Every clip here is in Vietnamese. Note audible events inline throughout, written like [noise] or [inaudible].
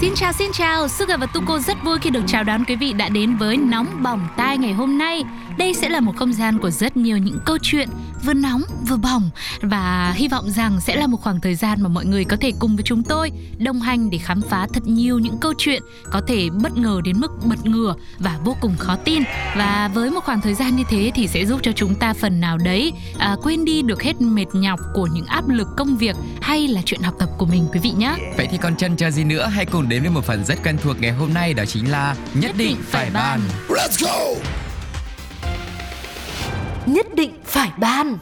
Xin chào xin chào, Sugar và Tuko rất vui khi được chào đón quý vị đã đến với Nóng Bỏng Tai ngày hôm nay. Đây sẽ là một không gian của rất nhiều những câu chuyện vừa nóng vừa bỏng và hy vọng rằng sẽ là một khoảng thời gian mà mọi người có thể cùng với chúng tôi đồng hành để khám phá thật nhiều những câu chuyện có thể bất ngờ đến mức bật ngửa và vô cùng khó tin. Và với một khoảng thời gian như thế thì sẽ giúp cho chúng ta phần nào đấy à, quên đi được hết mệt nhọc của những áp lực công việc hay là chuyện học tập của mình quý vị nhé. Vậy thì còn chân chờ gì nữa hãy cùng đến với một phần rất quen thuộc ngày hôm nay đó chính là Nhất định phải bàn. Nhất định phải ban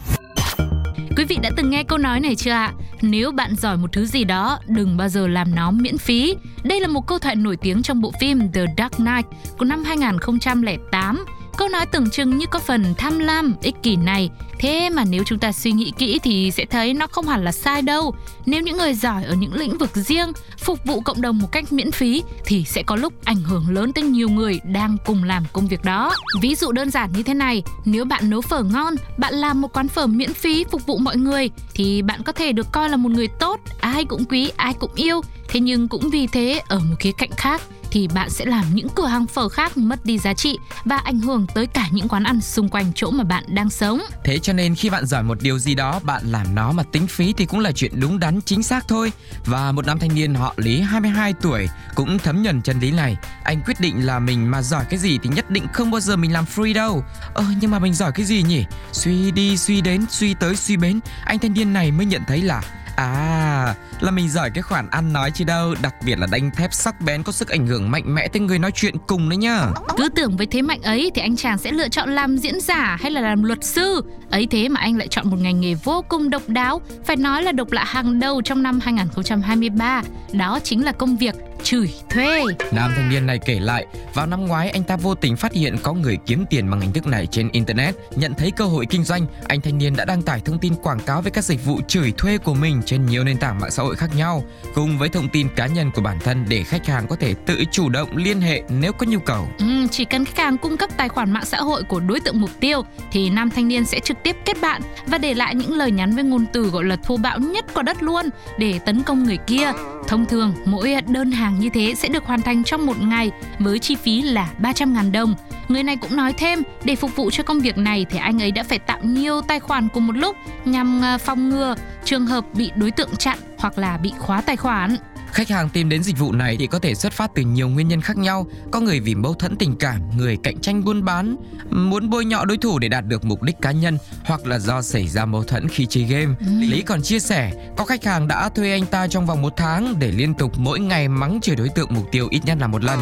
Quý vị đã từng nghe câu nói này chưa ạ? Nếu bạn giỏi một thứ gì đó, đừng bao giờ làm nó miễn phí. Đây là một câu thoại nổi tiếng trong bộ phim The Dark Knight của năm 2008. Câu nói tưởng chừng như có phần tham lam, ích kỷ này. Thế mà nếu chúng ta suy nghĩ kỹ thì sẽ thấy nó không hẳn là sai đâu. Nếu những người giỏi ở những lĩnh vực riêng phục vụ cộng đồng một cách miễn phí thì sẽ có lúc ảnh hưởng lớn tới nhiều người đang cùng làm công việc đó. Ví dụ đơn giản như thế này, nếu bạn nấu phở ngon, bạn làm một quán phở miễn phí phục vụ mọi người thì bạn có thể được coi là một người tốt, ai cũng quý, ai cũng yêu. Thế nhưng cũng vì thế ở một khía cạnh khác thì bạn sẽ làm những cửa hàng phở khác mất đi giá trị và ảnh hưởng tới cả những quán ăn xung quanh chỗ mà bạn đang sống. Thế cho nên khi bạn giỏi một điều gì đó, bạn làm nó mà tính phí thì cũng là chuyện đúng đắn chính xác thôi. Và một nam thanh niên họ Lý 22 tuổi cũng thấm nhuần chân lý này. Anh quyết định là mình mà giỏi cái gì thì nhất định không bao giờ mình làm free đâu. Ờ nhưng mà mình giỏi cái gì nhỉ? Suy đi suy đến, suy tới suy bến, anh thanh niên này mới nhận thấy là À, là mình giỏi cái khoản ăn nói chứ đâu Đặc biệt là đanh thép sắc bén có sức ảnh hưởng mạnh mẽ tới người nói chuyện cùng đấy nhá Cứ tưởng với thế mạnh ấy thì anh chàng sẽ lựa chọn làm diễn giả hay là làm luật sư. Ấy thế mà anh lại chọn một ngành nghề vô cùng độc đáo, phải nói là độc lạ hàng đầu trong năm 2023. Đó chính là công việc chửi thuê. Nam thanh niên này kể lại, vào năm ngoái anh ta vô tình phát hiện có người kiếm tiền bằng hình thức này trên internet. Nhận thấy cơ hội kinh doanh, anh thanh niên đã đăng tải thông tin quảng cáo về các dịch vụ chửi thuê của mình trên nhiều nền tảng mạng xã hội khác nhau, cùng với thông tin cá nhân của bản thân để khách hàng có thể tự chủ động liên hệ nếu có nhu cầu. Ừ, chỉ cần khách hàng cung cấp tài khoản mạng xã hội của đối tượng mục tiêu thì nam thanh niên sẽ trực tiếp kết bạn và để lại những lời nhắn với ngôn từ gọi là thô bạo nhất quả đất luôn để tấn công người kia. Thông thường, mỗi đơn hàng như thế sẽ được hoàn thành trong một ngày với chi phí là 300.000 đồng. Người này cũng nói thêm, để phục vụ cho công việc này thì anh ấy đã phải tạo nhiều tài khoản cùng một lúc nhằm à, phòng ngừa trường hợp bị đối tượng chặn hoặc là bị khóa tài khoản. Khách hàng tìm đến dịch vụ này thì có thể xuất phát từ nhiều nguyên nhân khác nhau. Có người vì mâu thuẫn tình cảm, người cạnh tranh buôn bán, muốn bôi nhọ đối thủ để đạt được mục đích cá nhân hoặc là do xảy ra mâu thuẫn khi chơi game. Lý còn chia sẻ, có khách hàng đã thuê anh ta trong vòng một tháng để liên tục mỗi ngày mắng chửi đối tượng mục tiêu ít nhất là một lần.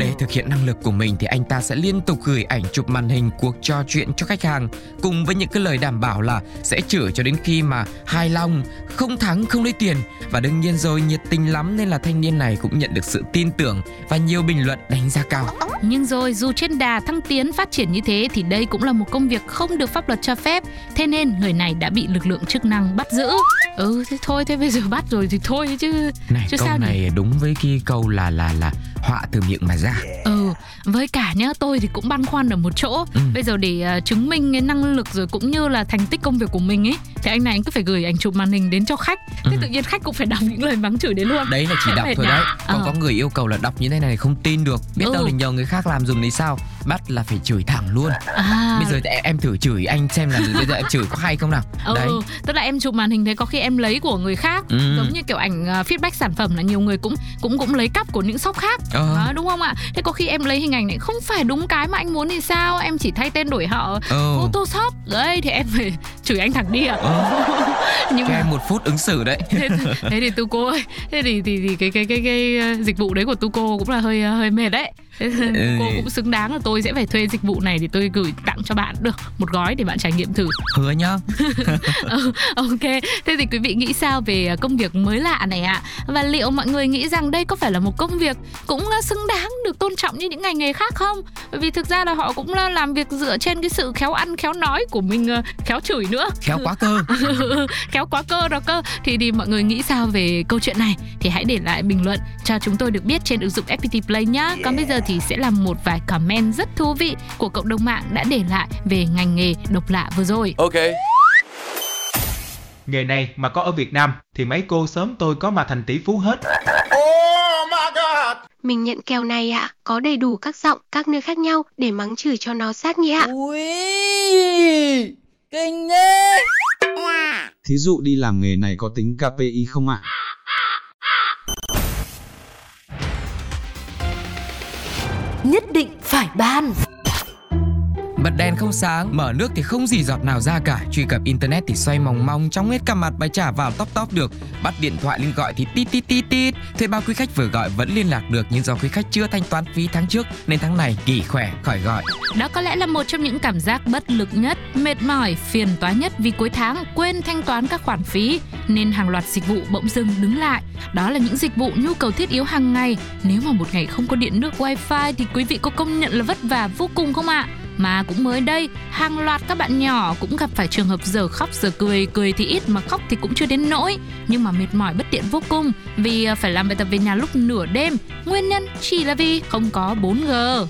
Để thực hiện năng lực của mình thì anh ta sẽ liên tục gửi ảnh chụp màn hình cuộc trò chuyện cho khách hàng cùng với những cái lời đảm bảo là sẽ chửi cho đến khi mà hài lòng, không thắng không lấy tiền và đương nhiên rồi nhiệt tình lắm nên là thanh niên này cũng nhận được sự tin tưởng và nhiều bình luận đánh giá cao. Nhưng rồi dù trên đà thăng tiến phát triển như thế thì đây cũng là một công việc không được pháp luật cho phép. Thế nên người này đã bị lực lượng chức năng bắt giữ. Ừ thế thôi thế bây giờ bắt rồi thì thôi chứ. Này Chứ câu sao nhỉ? này đúng với cái câu là là là họa từ miệng mà ra. Ừ, với cả nhá, tôi thì cũng băn khoăn ở một chỗ. Ừ. Bây giờ để ờ, chứng minh cái năng lực rồi cũng như là thành tích công việc của mình ấy, thì anh này anh cứ phải gửi ảnh chụp màn hình đến cho khách. Thế Ừ. tự nhiên khách cũng phải đọc những lời mắng chửi đấy luôn. Đấy là chỉ đọc thôi đấy. Còn Ờ. có người yêu cầu là đọc như thế này không tin được. Biết Ừ. đâu là nhờ người khác làm dùng thì sao? Bắt là phải chửi thẳng luôn. À, Bây giờ em, em thử chửi anh xem là bây giờ em chửi có hay không nào? Ừ, Đấy. tức là em chụp màn hình thế có khi em lấy của người khác Ừ. giống như kiểu ảnh ờ, feedback sản phẩm là nhiều người cũng cũng cũng lấy cắp của những shop khác Ờ. Đó, đúng không ạ thế có khi em lấy hình ảnh này không phải đúng cái mà anh muốn thì sao em chỉ thay tên đổi họ Ờ. photoshop đấy thì em phải [laughs] chửi anh thẳng đi à Ờ. [laughs] nhưng mà một phút ứng xử đấy. thế, thế thì tu cô ơi thế thì thì, thì cái cái cái cái ờ, dịch vụ đấy của tu cô cũng là hơi ờ, hơi mệt đấy cô cũng xứng đáng là tôi sẽ phải thuê dịch vụ này để tôi gửi tặng cho bạn được một gói để bạn trải nghiệm thử. [laughs] Hứa nhá. [laughs] Ừ, ok. Thế thì quý vị nghĩ sao về công việc mới lạ này ạ? Và liệu mọi người nghĩ rằng đây có phải là một công việc cũng xứng đáng được tôn trọng như những ngành nghề khác không? Bởi vì thực ra là họ cũng làm việc dựa trên cái sự khéo ăn khéo nói của mình khéo chửi nữa. Khéo quá cơ. [laughs] Khéo quá cơ đó cơ. Thì thì mọi người nghĩ sao về câu chuyện này? Thì hãy để lại bình luận cho chúng tôi được biết trên ứng dụng FPT Play nhá. Còn bây giờ thì sẽ là một vài comment rất thú vị của cộng đồng mạng đã để lại về ngành nghề độc lạ vừa rồi Ok Nghề này mà có ở Việt Nam thì mấy cô sớm tôi có mà thành tỷ phú hết. Mình nhận kèo này ạ, có đầy đủ các giọng, các nơi khác nhau để mắng chửi cho nó sát nghĩa ạ. Ui, kinh thế. Thí dụ đi làm nghề này có tính KPI không ạ? Nhất phải ban. Bật đèn không sáng, mở nước thì không gì giọt nào ra cả. Truy cập internet thì xoay mòng mong trong hết cả mặt. Bài trả vào top top được. Bắt điện thoại lên gọi thì tít tít tít tít. Thuê bao quý khách vừa gọi vẫn liên lạc được. Nhưng do quý khách chưa thanh toán phí tháng trước Nên tháng này nghỉ khỏe khỏi gọi. Đó có lẽ là một trong những cảm giác bất lực nhất Mệt mỏi, phiền toái nhất vì cuối tháng quên thanh toán các khoản phí Nên hàng loạt dịch vụ bỗng dưng đứng lại. Đó là những dịch vụ nhu cầu thiết yếu hàng ngày. Nếu mà một ngày không có điện nước wifi Thì quý vị có công nhận là vất vả vô cùng không ạ? À? Mà cũng mới đây, hàng loạt các bạn nhỏ cũng gặp phải trường hợp giờ khóc giờ cười, cười thì ít mà khóc thì cũng chưa đến nỗi, nhưng mà mệt mỏi bất tiện vô cùng vì à, phải làm bài tập về nhà lúc nửa đêm. Nguyên nhân chỉ là vì không có 4G.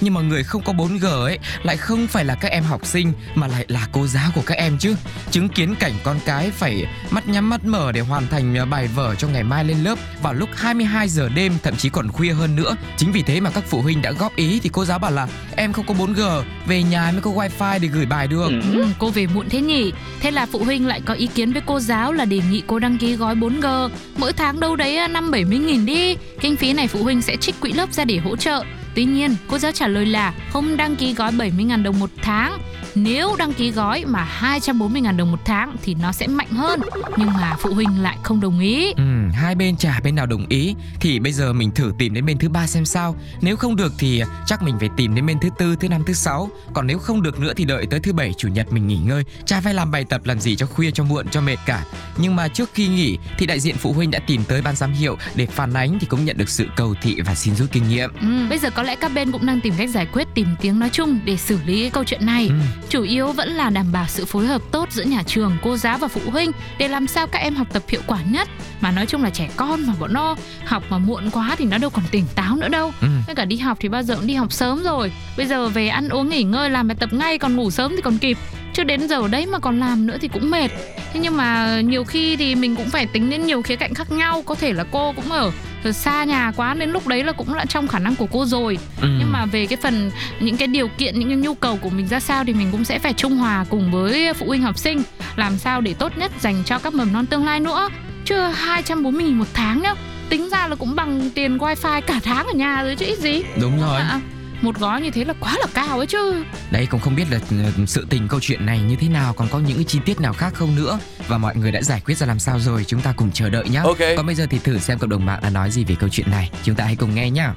Nhưng mà người không có 4G ấy lại không phải là các em học sinh mà lại là cô giáo của các em chứ. Chứng kiến cảnh con cái phải mắt nhắm mắt mở để hoàn thành à, bài vở cho ngày mai lên lớp vào lúc 22 giờ đêm thậm chí còn khuya hơn nữa. Chính vì thế mà các phụ huynh đã góp ý thì cô giáo bảo là em không có 4G, về nhà mới có wifi để gửi bài được. Ừ, cô về muộn thế nhỉ? Thế là phụ huynh lại có ý kiến với cô giáo là đề nghị cô đăng ký gói 4G. Mỗi tháng đâu đấy 5 70 nghìn đi. Kinh phí này phụ huynh sẽ trích quỹ lớp ra để hỗ trợ. Tuy nhiên, cô giáo trả lời là không đăng ký gói 70.000 đồng một tháng nếu đăng ký gói mà 240.000 đồng một tháng thì nó sẽ mạnh hơn. Nhưng mà phụ huynh lại không đồng ý. Ừ, Hai bên trả bên nào đồng ý. Thì bây giờ mình thử tìm đến bên thứ ba xem sao. Nếu không được thì chắc mình phải tìm đến bên thứ tư, thứ năm, thứ sáu. Còn nếu không được nữa thì đợi tới thứ bảy, chủ nhật mình nghỉ ngơi. Chả phải làm bài tập làm gì cho khuya, cho muộn, cho mệt cả. Nhưng mà trước khi nghỉ thì đại diện phụ huynh đã tìm tới ban giám hiệu Để phản ánh thì cũng nhận được sự cầu thị và xin rút kinh nghiệm. Ừ, Bây giờ có lẽ các bên cũng đang tìm cách giải quyết tìm tiếng nói chung để xử lý câu chuyện này. Ừ chủ yếu vẫn là đảm bảo sự phối hợp tốt giữa nhà trường cô giáo và phụ huynh để làm sao các em học tập hiệu quả nhất. Mà nói chung là trẻ con mà bọn nó học mà muộn quá thì nó đâu còn tỉnh táo nữa đâu. Ừ. cả đi học thì bao giờ cũng đi học sớm rồi. Bây giờ về ăn uống nghỉ ngơi làm bài tập ngay còn ngủ sớm thì còn kịp. Chứ đến giờ đấy mà còn làm nữa thì cũng mệt. Thế nhưng mà nhiều khi thì mình cũng phải tính đến nhiều khía cạnh khác nhau. Có thể là cô cũng ở xa nhà quá đến lúc đấy là cũng là trong khả năng của cô rồi. Ừ. nhưng mà về cái phần những cái điều kiện những cái nhu cầu của mình ra sao thì mình cũng sẽ phải trung hòa cùng với phụ huynh học sinh. Làm sao để tốt nhất dành cho các mầm non tương lai nữa. Chứ 240 nghìn một tháng nhá tính ra là cũng bằng tiền wifi cả tháng ở nhà rồi chứ ít gì. Đúng rồi. À, một gói như thế là quá là cao ấy chứ. Đấy cũng không biết là ừ, sự tình câu chuyện này như thế nào Còn có những chi tiết nào khác không nữa Và mọi người đã giải quyết ra làm sao rồi Chúng ta cùng chờ đợi nhé Ok Còn bây giờ thì thử xem cộng đồng mạng đã nói gì về câu chuyện này Chúng ta hãy cùng nghe nhé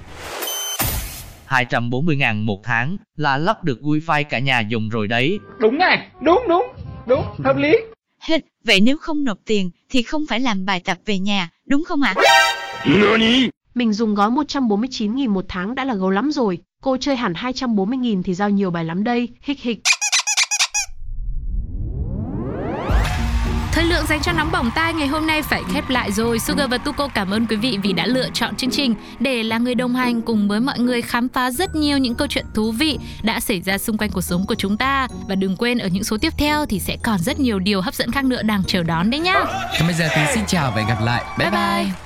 240 ngàn một tháng là lắp được wifi cả nhà dùng rồi đấy. Đúng này, đúng đúng, đúng, hợp lý. Hết, vậy nếu không nộp tiền thì không phải làm bài tập về nhà, đúng không ạ? À? Mình dùng gói 149.000 một tháng đã là gấu lắm rồi, cô chơi hẳn 240.000 thì giao nhiều bài lắm đây, hích hích. Lượng dành cho nóng bỏng tai ngày hôm nay phải khép lại rồi. Sugar và Tuko cảm ơn quý vị vì đã lựa chọn chương trình để là người đồng hành cùng với mọi người khám phá rất nhiều những câu chuyện thú vị đã xảy ra xung quanh cuộc sống của chúng ta. Và đừng quên ở những số tiếp theo thì sẽ còn rất nhiều điều hấp dẫn khác nữa đang chờ đón đấy nhá. Còn bây giờ thì xin chào và hẹn gặp lại. Bye bye. bye. bye.